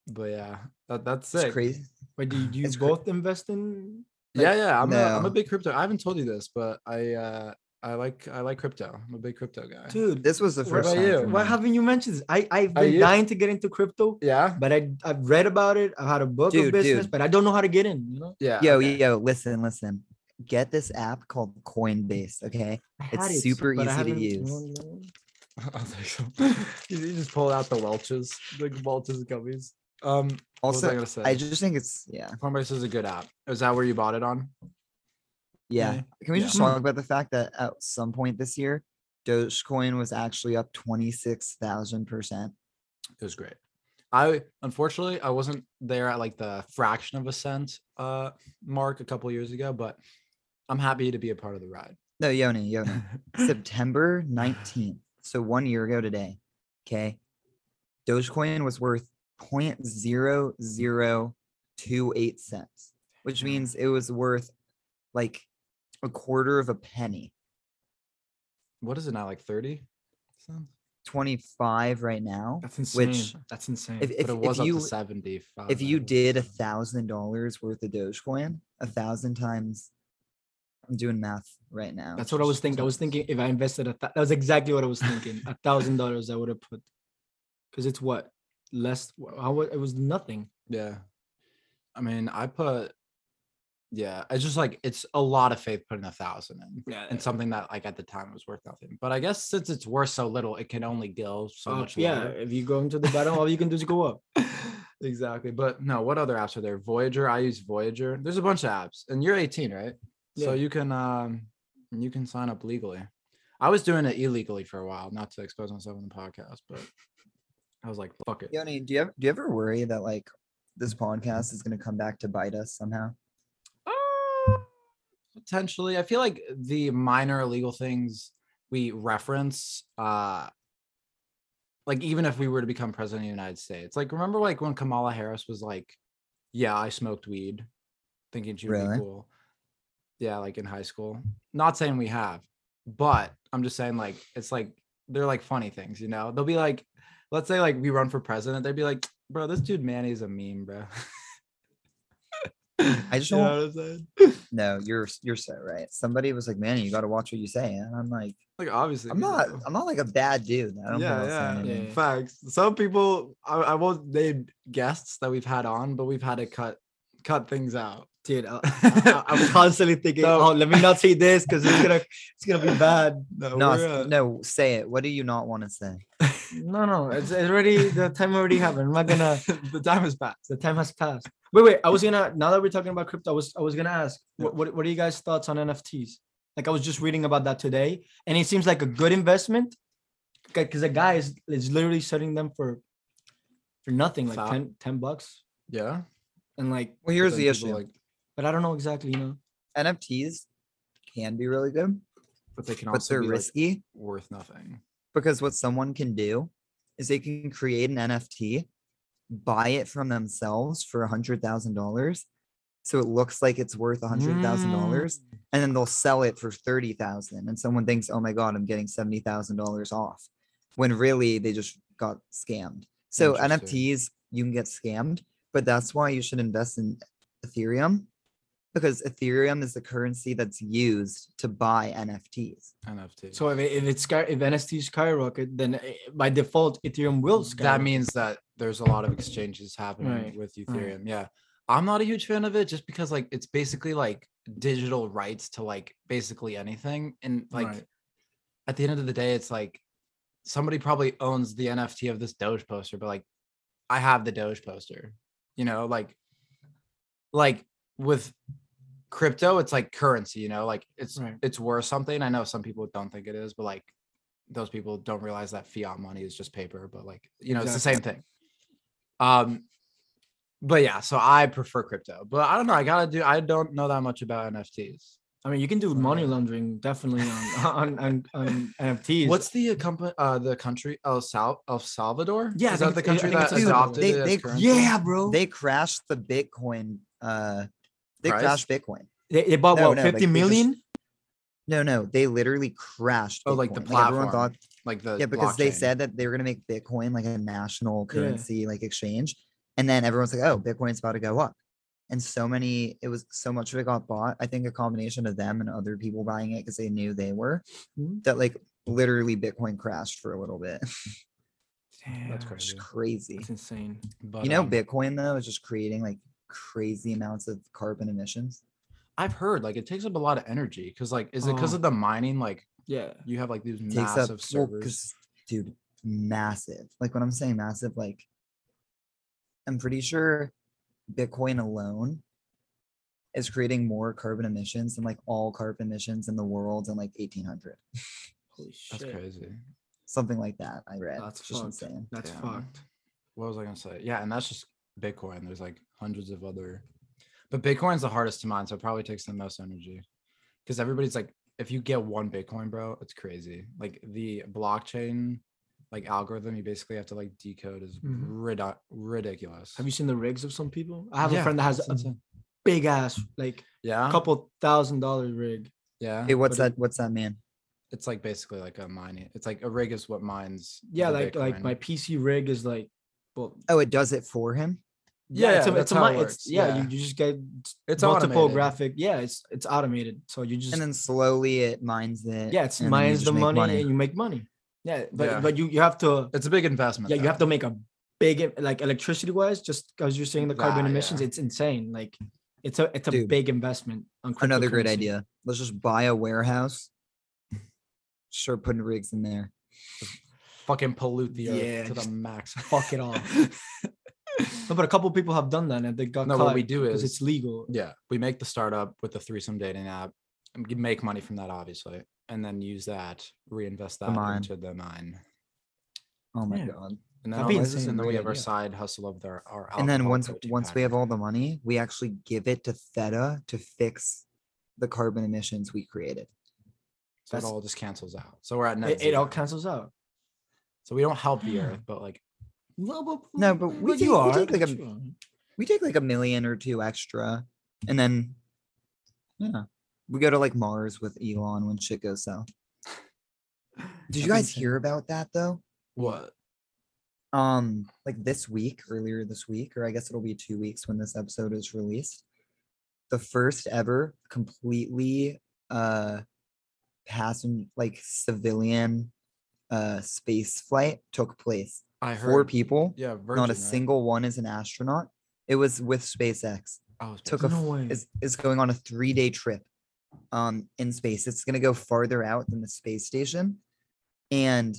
but yeah, that, that's It's it. crazy. Wait, do you, do you It's cra- both invest in? Yeah, yeah. I'm a, I'm a big crypto. I haven't told you this, but I uh I like I like crypto. I'm a big crypto guy. Dude, This was the What first about time. you? for why me. haven't you mentioned this? I I've been dying to get into crypto, Yeah. but I I've read about it. I've had a book Dude, of business, dude. but I don't know how to get in. You know, Yeah. Yo, okay. yo, listen, listen. Get this app called Coinbase. Okay, It's it, super easy to use. I was like, so- you you just pull out the Welch's, like Welch's gummies. Um, what was I also, gonna say? I just think it's yeah, Coinbase is a good app. Is that where you bought it on? yeah. Yeah. Can we Yeah. just talk about the fact that at some point this year, Dogecoin was actually up twenty six thousand percent? It was great. I unfortunately I wasn't there at like the fraction of a cent uh mark a couple years ago, but I'm happy to be a part of the ride. No, Yoni, Yoni. September 19th. So one year ago today. Okay. Dogecoin was worth 0.0028 cents, which means it was worth like a quarter of a penny. what is it now? Like 30 cents? 25 right now. That's insane. Which- That's insane. If, if, but it was if up you to 75. if you did a thousand dollars worth of Dogecoin, a thousand times I'm doing math right now. That's what I was thinking. I was thinking if I invested a th- that was exactly what I was thinking. A thousand dollars I would have put, because it's what less. How it was nothing. Yeah. I mean, I put yeah, it's just like it's a lot of faith putting a thousand in. Yeah, And something that like at the time was worth nothing. But I guess since it's worth so little, it can only go so Uh, much yeah. lower. If you go into the bottom, all you can do is go up. exactly. But no, what other apps are there? Voyager. I use Voyager. There's a bunch of apps. And you're 18, right? So you can um you can sign up legally. I was doing it illegally for a while, not to expose myself on the podcast, but I was like, fuck it. Yoni, do you ever do you ever worry that like this podcast is gonna come back to bite us somehow? Uh, potentially. I feel like the minor illegal things we reference, uh, like even if we were to become president of the United States, like remember like when Kamala Harris was like, "Yeah, I smoked weed," thinking she would Really? be cool. Yeah, like in high school. Not saying we have, but I'm just saying like it's like they're like funny things, you know. They'll be like, let's say like we run for president, they'd be like, "Bro, this dude Manny's a meme, bro." I just You know don't- what I'm? No, you're you're so right. Somebody was like, "Manny, you got to watch what you say," and I'm like, Like obviously, "I'm not. do. I'm not like a bad dude. I don't yeah, yeah, anything." Yeah. Facts. Some people, I, I won't name guests that we've had on, but we've had to cut cut things out. Dude, I, I, I'm constantly thinking, So- oh, let me not say this because it's gonna it's gonna be bad. No, No, uh, no, say it. What do you not want to say? No, no, it's, it's already the time already happened. I'm not gonna. the time has passed. The time has passed. Wait, wait. I was gonna. Now that we're talking about crypto, I was I was gonna ask, what what, what are you guys' thoughts on NFTs? Like I was just reading about that today, and it seems like a good investment because a guy is is literally selling them for for nothing, like Thou- 10, 10 bucks, Yeah. and like, Well, here's the issue. Like, but I don't know exactly, you know. NFTs can be really good, but they can also but also they're be like, risky worth nothing. because what someone can do is they can create an NFT, buy it from themselves for a hundred thousand dollars, so it looks like it's worth a hundred thousand dollars, Mm. and then they'll sell it for thirty thousand, and someone thinks, "Oh my god, I'm getting seventy thousand dollars off," when really they just got scammed. So NFTs you can get scammed, but that's why you should invest in Ethereum because Ethereum is the currency that's used to buy NFTs. NFT. So if, it, if it's sky, if NFT skyrocket, then eh, by default Ethereum will skyrocket. that means that there's a lot of exchanges happening Right, with right. Ethereum. Yeah. I'm not a huge fan of it just because like it's basically like digital rights to like basically anything. And like Right. at the end of the day, it's like somebody probably owns the NFT of this Doge poster, but like I have the Doge poster, you know, like like with crypto, it's like currency, you know, like it's Right. it's worth something. I know some people don't think it is, but like those people don't realize that fiat money is just paper, but like you know, it's the same thing. Um but yeah, so I prefer crypto, but I don't know. I gotta do. I don't know that much about NFTs. I mean, you can do money laundering definitely on on, on, on NFTs. What's the company? Uh, the country El Sal El Salvador. Yeah, is that the country that it's El Salvador. adopted They- it as they- yeah, bro? They crashed the Bitcoin. Uh, they Price? crashed Bitcoin. they, they bought No, what no, fifty like, they just- No, no, they literally crashed. Oh, like the Bitcoin. everyone thought, like the yeah, because they said that they were gonna make Bitcoin like a national Yeah. currency, like exchange, and then everyone's like, "Oh, Bitcoin's about to go up," and so many, it was so much of it got bought. I think a combination of them and other people buying it because they knew they were Mhm. that like literally Bitcoin crashed for a little bit. That's Damn, crazy. Just crazy. That's insane. But, you know, um, Bitcoin though is just creating like crazy amounts of carbon emissions. I've heard like it takes up a lot of energy because like is it because Oh. of the mining? Like Yeah. you have like these takes massive up well, dude massive like when i'm saying massive like i'm pretty sure bitcoin alone is creating more carbon emissions than like all carbon emissions in the world in like 1800 Holy shit. That's crazy. something like that i read That's just fucked. insane That's Damn. fucked. What was I gonna say? Yeah, and that's just Bitcoin. There's like hundreds of other, but Bitcoin's the hardest to mine, so it probably takes the most energy. Because everybody's like, if you get one Bitcoin, bro, it's crazy. Like the blockchain, like algorithm, you basically have to like decode is Mhm. ridic- ridiculous. Have you seen the rigs of some people? I have a friend that has a insane. big ass, like Yeah, couple thousand dollar rig. yeah. hey what's but it- that what's that man it's like basically like a mining. It's like a rig is what mines. Yeah, the like like my PC rig is like, well, oh it does it for him Yeah, it's a, it's a how it it's yeah, yeah. You, you just get It's multiple automated. graphic. Yeah, it's it's automated. So you just and then slowly it mines it yeah, it's and then you mines the make money, and you make money. Yeah, but Yeah. but you you have to It's a big investment. yeah you have to make a big like electricity wise just because you're saying the carbon Ah, emissions yeah. it's insane like it's a it's a Dude. big investment on another great idea let's just buy a warehouse start putting rigs in there fucking pollute the earth Yeah, to the max. fuck it all. No, but a couple people have done that and they got No, caught what we do is- it's legal yeah, we make the startup with the threesome dating app, and make money from that, obviously, and then use that, reinvest that mine. into the mine, oh my Yeah. god and then, That'd be insane, and then we have our idea. side hustle of our our. and then once once we have all the money we actually give it to theta to fix the carbon emissions we created so it all just cancels out. So we're at net it, it all cancels out So we don't help the earth, but like no but, No, we take- you we are take, like, a- we take like a million or two extra and then yeah we go to like mars with elon when shit goes south. Did you guys hear about that though? What? um like this week earlier this week or i guess it'll be two weeks when this episode is released the first ever completely uh passenger like civilian uh space flight took place I heard four people Yeah, Virgin, not a right? single one is an astronaut. It was with spacex. Oh, it's took a No f- way. is, is going on a three day trip um in space. It's going to go farther out than the space station. And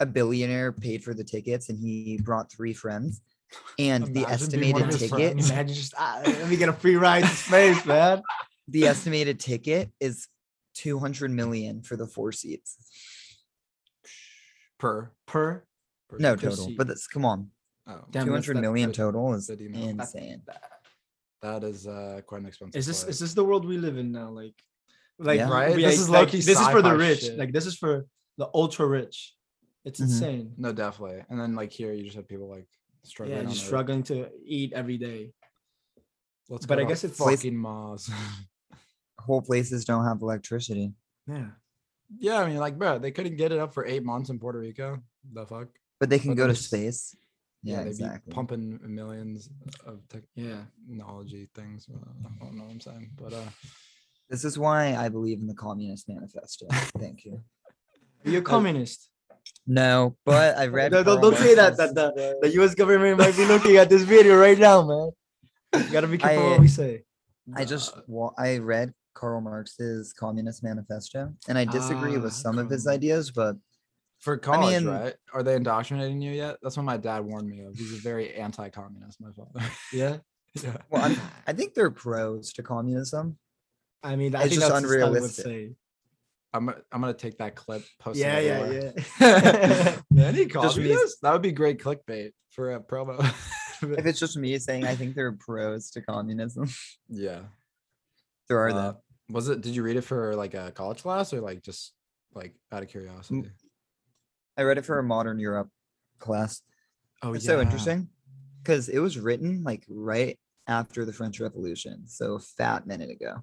a billionaire paid for the tickets and he brought three friends. And the Imagine one estimated ticket imagine just ah, let me get a free ride to space man. The estimated ticket is 200 million for the four seats per. per per no ticket. total seat. but that's come on Oh, Damn, that's- 200 that- million that- total is that email. That- insane that is uh quite an expensive. is this flight. is this the world we live in now like like Yeah. Right? we- This like- is like, low-key this is for the sci-fi rich shit. like this is for the ultra rich it's Mhm. insane No, definitely. And then like here, you just have people like struggling. yeah on just Earth. struggling to eat every day Let's But go I to guess it's- fucking Mars. Whole places don't have electricity, Yeah. Yeah, I mean, like, bro, they couldn't get it up for eight months in Puerto Rico. The fuck? but they can But go to space. Yeah, they'd exactly. be pumping millions of Yeah. technology things. uh, I don't know what I'm saying, but uh, This is why I believe in the Communist Manifesto. Thank you. You're a communist. No, but I read. Don't, don't, don't say that. That the, the U.S. government might be looking at this video right now, man. You gotta be careful I- what we say. I just wa- I read Karl Marx's Communist Manifesto, and I disagree with Ah, some of his ideas, but for college, mean- right? Are they indoctrinating you yet? That's what my dad warned me of. He's a very anti-communist. My father. Yeah. yeah. well, I'm, I think they're pros to communism. I mean, I It's think just that's what Stalin would unrealistic. say. I'm gonna- I'm gonna take that clip. Post it Yeah, yeah, everywhere. yeah. Man, he Just called me- me this. That would be great clickbait for a promo. If it's just me saying I think they're pros to communism, yeah. There are Uh, that. was it? Did you read it for like a college class or like just like out of Mm, curiosity? I read it for a modern Europe class. Oh, It's so interesting because it was written like right after the French Revolution, so a fat minute ago.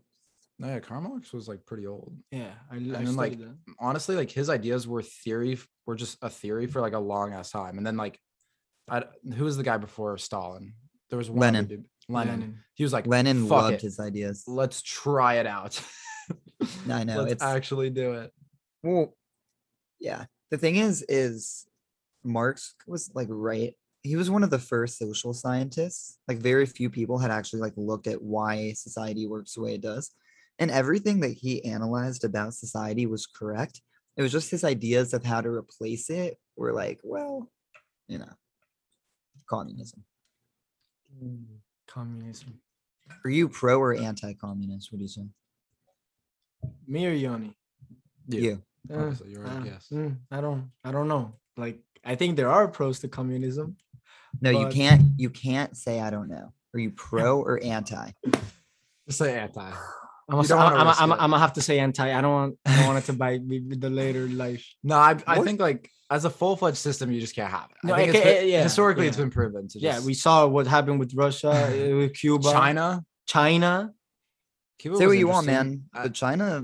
No, yeah, Karl Marx was like pretty old. Yeah, I, I then, like, that. honestly, like his ideas were theory, were just a theory for like a long ass time. And then like, I, who was the guy before Stalin? There was one Lenin. dude- Lenin. Lenin. He was like, Lenin "Fuck loved it, his ideas. Let's try it out. I know, Let's it's- actually do it. Well, yeah. The thing is, is Marx was like right. He was one of the first social scientists. Like very few people had actually like looked at why society works the way it does. And everything that he analyzed about society was correct. It was just his ideas of how to replace it were like, well, you know, communism. Mm. Communism. Are you pro or anti-communist? What do you say? Me or Yoni? You. Uh, Obviously, you already uh, guessed. mm, I don't. I don't know. Like, I think there are pros to communism. No, you can't. You can't say I don't know. Are you pro or anti? Just say anti. I'm gonna, don't wanna I'm, risk I'm, it. I'm gonna have to say anti. I don't want. I don't want it to bite me with the later life. No, I, I think like as a full fledged system, you just can't have it. No, I think it it's ca- been- yeah, historically, it's yeah. been proven to Yeah, we saw what happened with Russia, uh, with Cuba, China. China. Cuba Say was what you want, man. But China,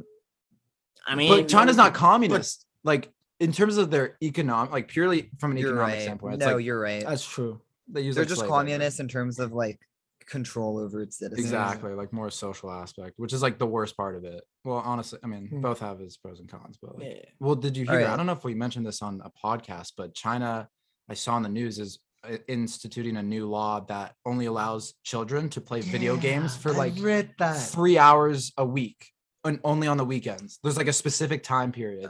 I mean, but China's not but- communist. like in terms of their economic, like purely from an economic right. standpoint, it's No, like you're right. That's true. they use They're like just slave labor. communists in terms of like control over its citizens. Exactly, like more social aspect, which is like the worst part of it. Well, honestly, I mean, Hmm. both have its pros and cons, but like, Yeah. well, did you hear? I don't know if we mentioned this on a podcast, but China, I saw in the news, is instituting a new law that only allows children to play video games for like that. three hours a week and only on the weekends. There's like a specific time period.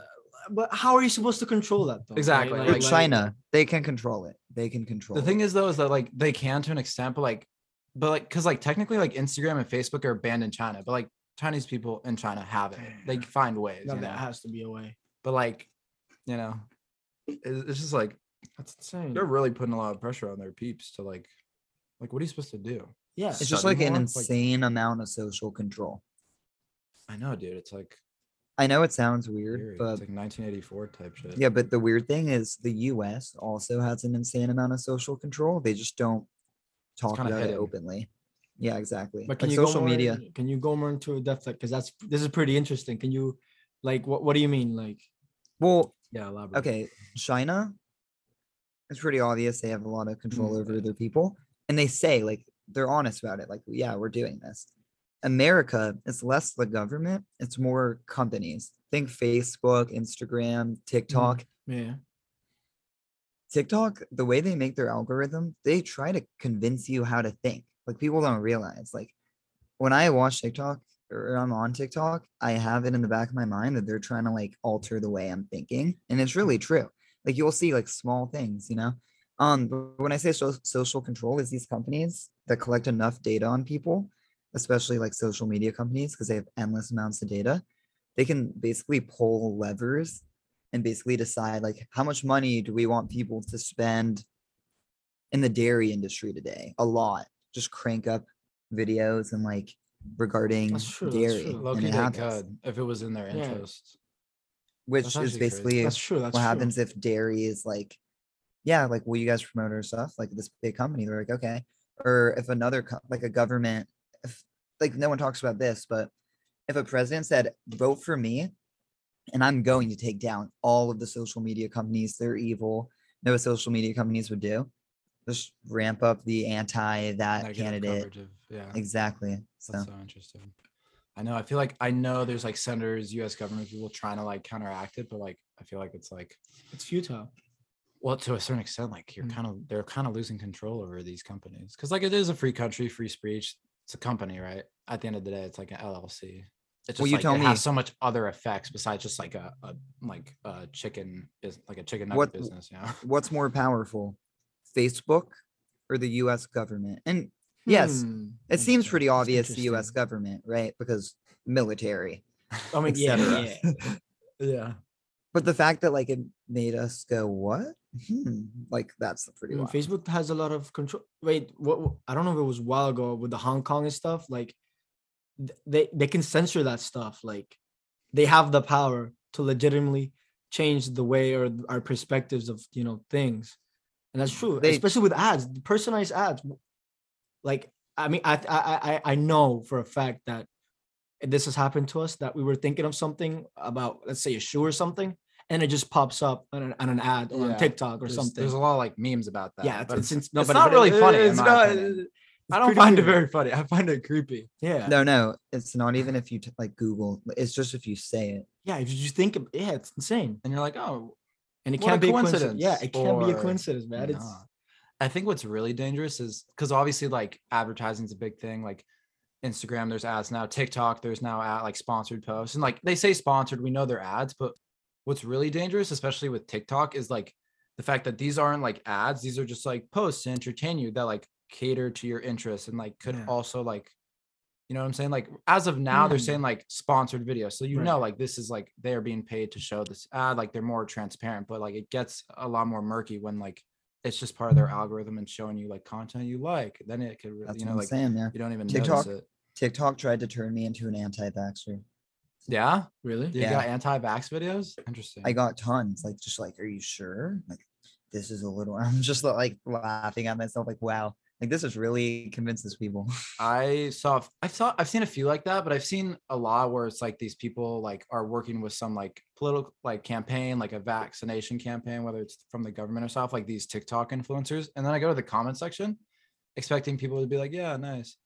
But how are you supposed to control that? Though? Exactly, They're like- China. They can control it. They can control. The thing is though, is that like they can to an extent, but like, but like, cause like technically like Instagram and Facebook are banned in China, but like Chinese people in China have it. They find ways. No, you that know? has to be a way. But like, you know, it's just like That's insane. they're really putting a lot of pressure on their peeps to like, like what are you supposed to do? yeah. it's just like an more, like- insane amount of social control. I know, dude. It's like I know it sounds weird, weird. but it's like 1984 type shit. yeah, but the weird thing is the US also has an insane amount of social control. They just don't talk kinda about it hidden. openly. Yeah, exactly. But can like you social go more, media. Can you go more into a depth? Because that's this is pretty interesting. Can you, like, what what do you mean? Like, Well, Yeah, elaborate. okay, China, it's pretty obvious they have a lot of control Mm. over their people. And they say, like, they're honest about it. Like, yeah, we're doing this. America, it's less the government, it's more companies. Think Facebook, Instagram, TikTok. yeah, TikTok, the way they make their algorithm, they try to convince you how to think. Like people don't realize. Like when I watch TikTok or I'm on TikTok, I have it in the back of my mind that they're trying to like alter the way I'm thinking. And it's really true. Like you'll see like small things, you know? Um, but when I say so- social control, is these companies that collect enough data on people, especially like social media companies, because they have endless amounts of data, they can basically pull levers and basically decide like how much money do we want people to spend in the dairy industry today a lot just crank up videos and like regarding That's true, that's dairy true. and Loki, it they happens, could if it was in their Yeah. interest. which That's is actually crazy. basically that's true. That's what true. happens if dairy is like yeah like will you guys promote our stuff like this big company they're like okay or if another co- like a government if like no one talks about this, but if a president said, vote for me, and I'm going to take down all of the social media companies, they're evil. No social media companies would do. Just ramp up the anti that Negative candidate. of- yeah. Exactly. So That's so interesting. I know. I feel like I know there's like senators, U.S. government people trying to like counteract it, but like I feel like it's like It's futile. well to a certain extent, like you're Mm. kind of they're kind of losing control over these companies because like it is a free country, free speech. It's a company, right? At the end of the day, it's like an LLC. It's just Well, you like tell it me- has so much other effects besides just like a, a like a chicken is like a chicken nugget What- business. You know? what's more powerful, Facebook or the US government? And yes, Hmm. it seems pretty obvious the US government, right? Because military. I mean, et yeah, yeah. yeah. But the fact that like it made us go, what? Hmm, like that's pretty I mean, wild. Facebook has a lot of control. Wait, what, what- I don't know if it was a while ago with the Hong Kong and stuff. Like, th- they they can censor that stuff. Like, they have the power to legitimately change the way or our perspectives of you know things, and that's true. They- especially with ads, personalized ads. Like, I mean, I I I I know for a fact that this has happened to us that we were thinking of something about, let's say, a shoe or something, and it just pops up on an, on an ad or Yeah, on TikTok or There's, something. there's a lot of like memes about that. Yeah, but it's, it's, it's not really funny, in my opinion. I don't pretty find it very funny. I find it creepy. Yeah, No, no, it's not even if you t- like Google. It's just if you say it. yeah. If you think, of, yeah, it's insane, And you're like, oh, and it can't be a coincidence. Yeah, it can't be a coincidence, man. It's I think what's really dangerous is because obviously like advertising is a big thing. Like Instagram, there's ads now. TikTok, there's now ad, like sponsored posts, and like they say sponsored, we know they're ads. But what's really dangerous, especially with TikTok, is like the fact that these aren't like ads. These are just like posts to entertain you that like cater to your interests and like could Yeah. also like, you know what I'm saying? Like as of now, they're saying like sponsored video, so you Right. know like this is like they are being paid to show this ad. Like they're more transparent, but like it gets a lot more murky when like it's just part of their algorithm and showing you like content you like. Then it could really, That's you know, like saying. Yeah. you don't even TikTok? notice it. TikTok tried to turn me into an anti-vaxxer. Yeah, really. you Yeah. got anti-vax videos. Interesting. I got tons. Like, just like, are you sure? Like, this is a little. I'm just like laughing at myself. Like, wow. Like, this is really convinces people. I saw I saw I've seen a few like that, but I've seen a lot where it's like these people like are working with some like political like campaign, like a vaccination campaign, whether it's from the government or stuff, like these TikTok influencers. And then I go to the comment section expecting people to be like, yeah, nice.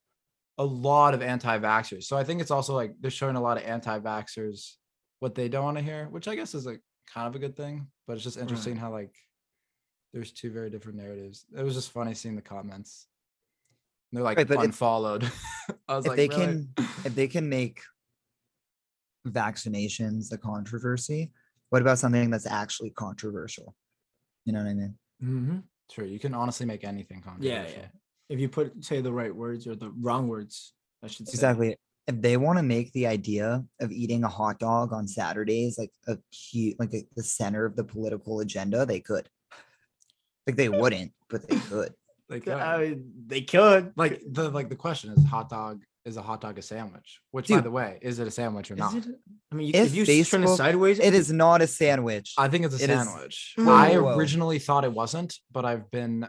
A lot of anti-vaxxers. So I think it's also like they're showing a lot of anti-vaxxers what they don't want to hear, which I guess is like kind of a good thing, but it's just interesting how like there's two very different narratives. It was just funny seeing the comments. They're like Right, but if- unfollowed. I was if like, they "Really?" can, if they can make vaccinations a controversy, what about something that's actually controversial? You know what I mean? Mm-hmm. True, you can honestly make anything Yeah, controversial. yeah. If you put say the right words or the wrong words, I should say. Exactly. If they want to make the idea of eating a hot dog on Saturdays like a cute, like a, the center of the political agenda, they could. Like they wouldn't, but they could. Like, I mean, they could. like the like the question is hot dog is a hot dog a sandwich? Which by the way, is it a sandwich or not? Is it? I mean, you, If if, you turn it sideways, It is not a sandwich. I think it's a It is- sandwich. Mm. I Whoa. originally thought it wasn't, but I've been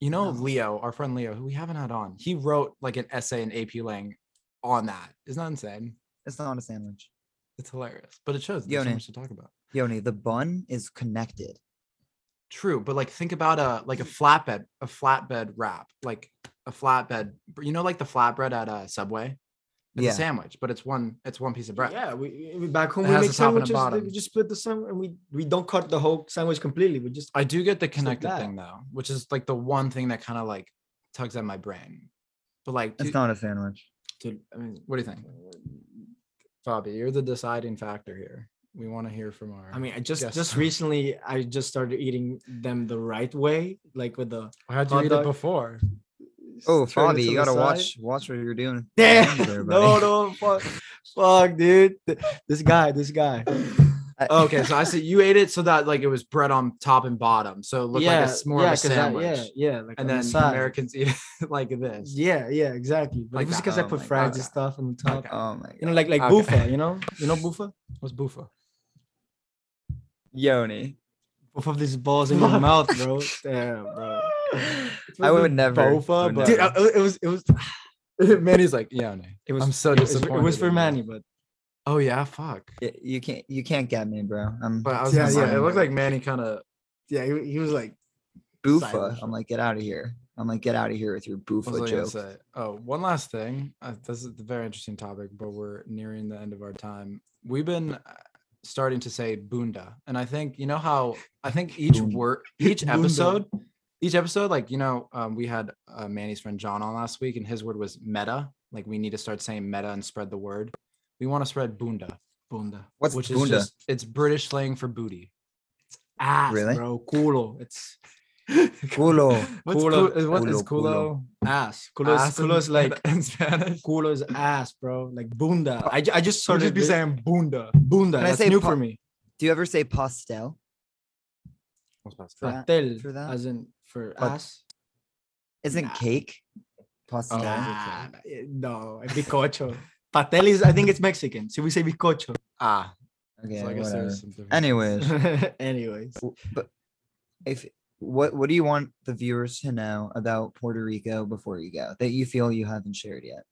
you know No. Leo, our friend Leo, who we haven't had on. He wrote like an essay in AP Lang on that. Isn't that insane? It's not a sandwich. It's hilarious. But it shows there's so Yoni. much to talk about. Yoni, the bun is connected. True, but like think about a like a mm. flatbed, a flatbed wrap, like a flatbed. You know, like the flatbread at a Subway. It's Yeah. a sandwich, but it's one. It's one piece of bread. yeah, we, back home It we make sandwiches. We just split the sandwich, and we we don't cut the whole sandwich completely. We just I do get the like connected that. thing though, which is like the one thing that kind of like tugs at my brain. But like, It's not a sandwich. dude. I mean, what do you think, Bobby? You're the deciding factor here. We want to hear from our. I mean, I just Yes. just recently I just started eating them the right way, like with the how'd you eat dog. it before? Oh, turn Fabi, you gotta side. watch watch what you're doing. Yeah, there, no, no, fuck, fuck, dude. This guy, this guy. Oh, okay, so I said you ate it so that like it was bread on top and bottom, so it looked like a, s- more of a 'cause I- sandwich. yeah, yeah, like and then the. Americans eat it like this. Yeah, yeah, exactly. But Like it was that. because I Oh put fries God. and stuff on the top. Okay. Oh my You know, like like Okay. bufa. You know, you know bufa. What's bufa? Yoni. Both of these balls in your mouth, bro. Damn, bro. I would never- I Bofa, would but. Dude, I- it was it was Manny's like, yeah, no. It was. I'm so disappointed. It was for. Manny, but Oh yeah, fuck. Y- You can't you can't get me, bro. I'm But I was Yeah, yeah, it looked like Manny kind of. Yeah, he, he was like, boofa. silent. I'm like, get out of here. I'm like, get out of here with your What was boofa I joke. say? Oh, one last thing. Uh, this is a very interesting topic, but we're nearing the end of our time. We've been uh, starting to say bunda, and I think you know how I think each Bunda. word, each Bunda. episode, each episode, like you know, um, we had uh, Manny's friend John on last week, and his word was meta. Like we need to start saying meta and spread the word. We want to spread bunda, bunda. What's which bunda? is just it's British slang for booty. It's ass, Really? bro. Culo. It's Culo. What's Culo- culo, is, what is culo, culo. culo? ass. Culo is, Ass culo is like in Spanish. culo is ass, bro. Like bunda. I, I just started just be vi- saying bunda. bunda. Can I That's say new pa- for me. Do you ever say pastel? For that- Pastel, for that? as in for But- ass. Isn't Nah. cake pastel? Oh, Nah, eh, no, bizcocho. Pastel is, I think it's Mexican. So we say bizcocho. Ah, Okay, so I guess whatever. there's some differences. Anyways, Anyways, but if what what do you want the viewers to know about Puerto Rico before you go that you feel you haven't shared yet?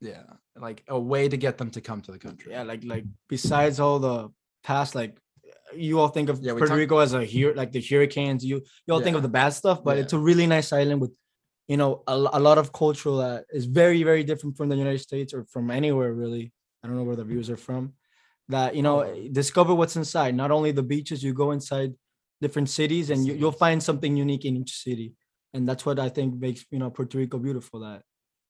yeah, like a way to get them to come to the country. yeah, like like besides all the past, like uh, you all think of Yeah, Puerto talk- Rico as a here, like the hurricanes. You you all think of the bad stuff, but Yeah. it's a really nice island with, you know, a, a lot of cultural that is very very different from the United States or from anywhere really. I don't know where the viewers are from. That you know, Oh. discover what's inside. Not only the beaches, you go inside different cities, and you, you'll find something unique in each city. And that's what I think makes you know Puerto Rico beautiful. That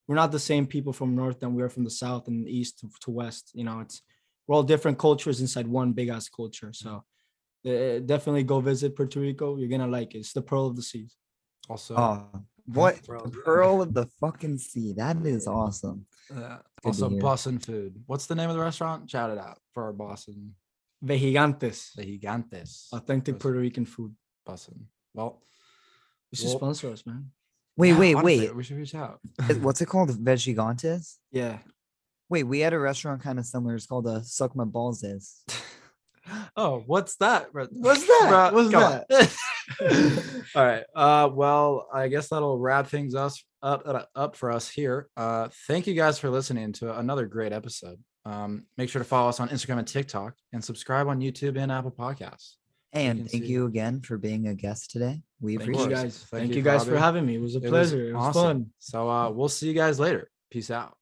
we're not the same people from north than we are from the south and east to, to west. You know, it's we're all different cultures inside one big ass culture. So uh, definitely go visit Puerto Rico. You're gonna like it. It's the pearl of the seas. Also, Oh, what Pearl of the- pearl of the fucking sea? That is awesome. yeah. to also. Boston food. What's the name of the restaurant? Shout it out for our Boston, Vejigantes, the Gigantes. authentic Boston. Puerto Rican food. Boston. Well, You should Well- sponsor us, man. Wait, yeah, wait, honestly, wait. We should reach out. Is- What's it called? Vejigantes? Yeah. Wait, we had a restaurant kind of similar. It's called uh, Suck My Balls Is. oh, what's that? What's that? Bruh, What's come that? All right. Uh, well, I guess that'll wrap things us up uh, up for us here. Uh, thank you guys for listening to another great episode. Um, make sure to follow us on Instagram and TikTok, and subscribe on YouTube and Apple Podcasts. And can thank see- you again for being a guest today. We Thank Thank appreciate you guys. Thank Thank you, you guys for having me. It was a It was pleasure. It was awesome. fun. So uh, we'll see you guys later. Peace out.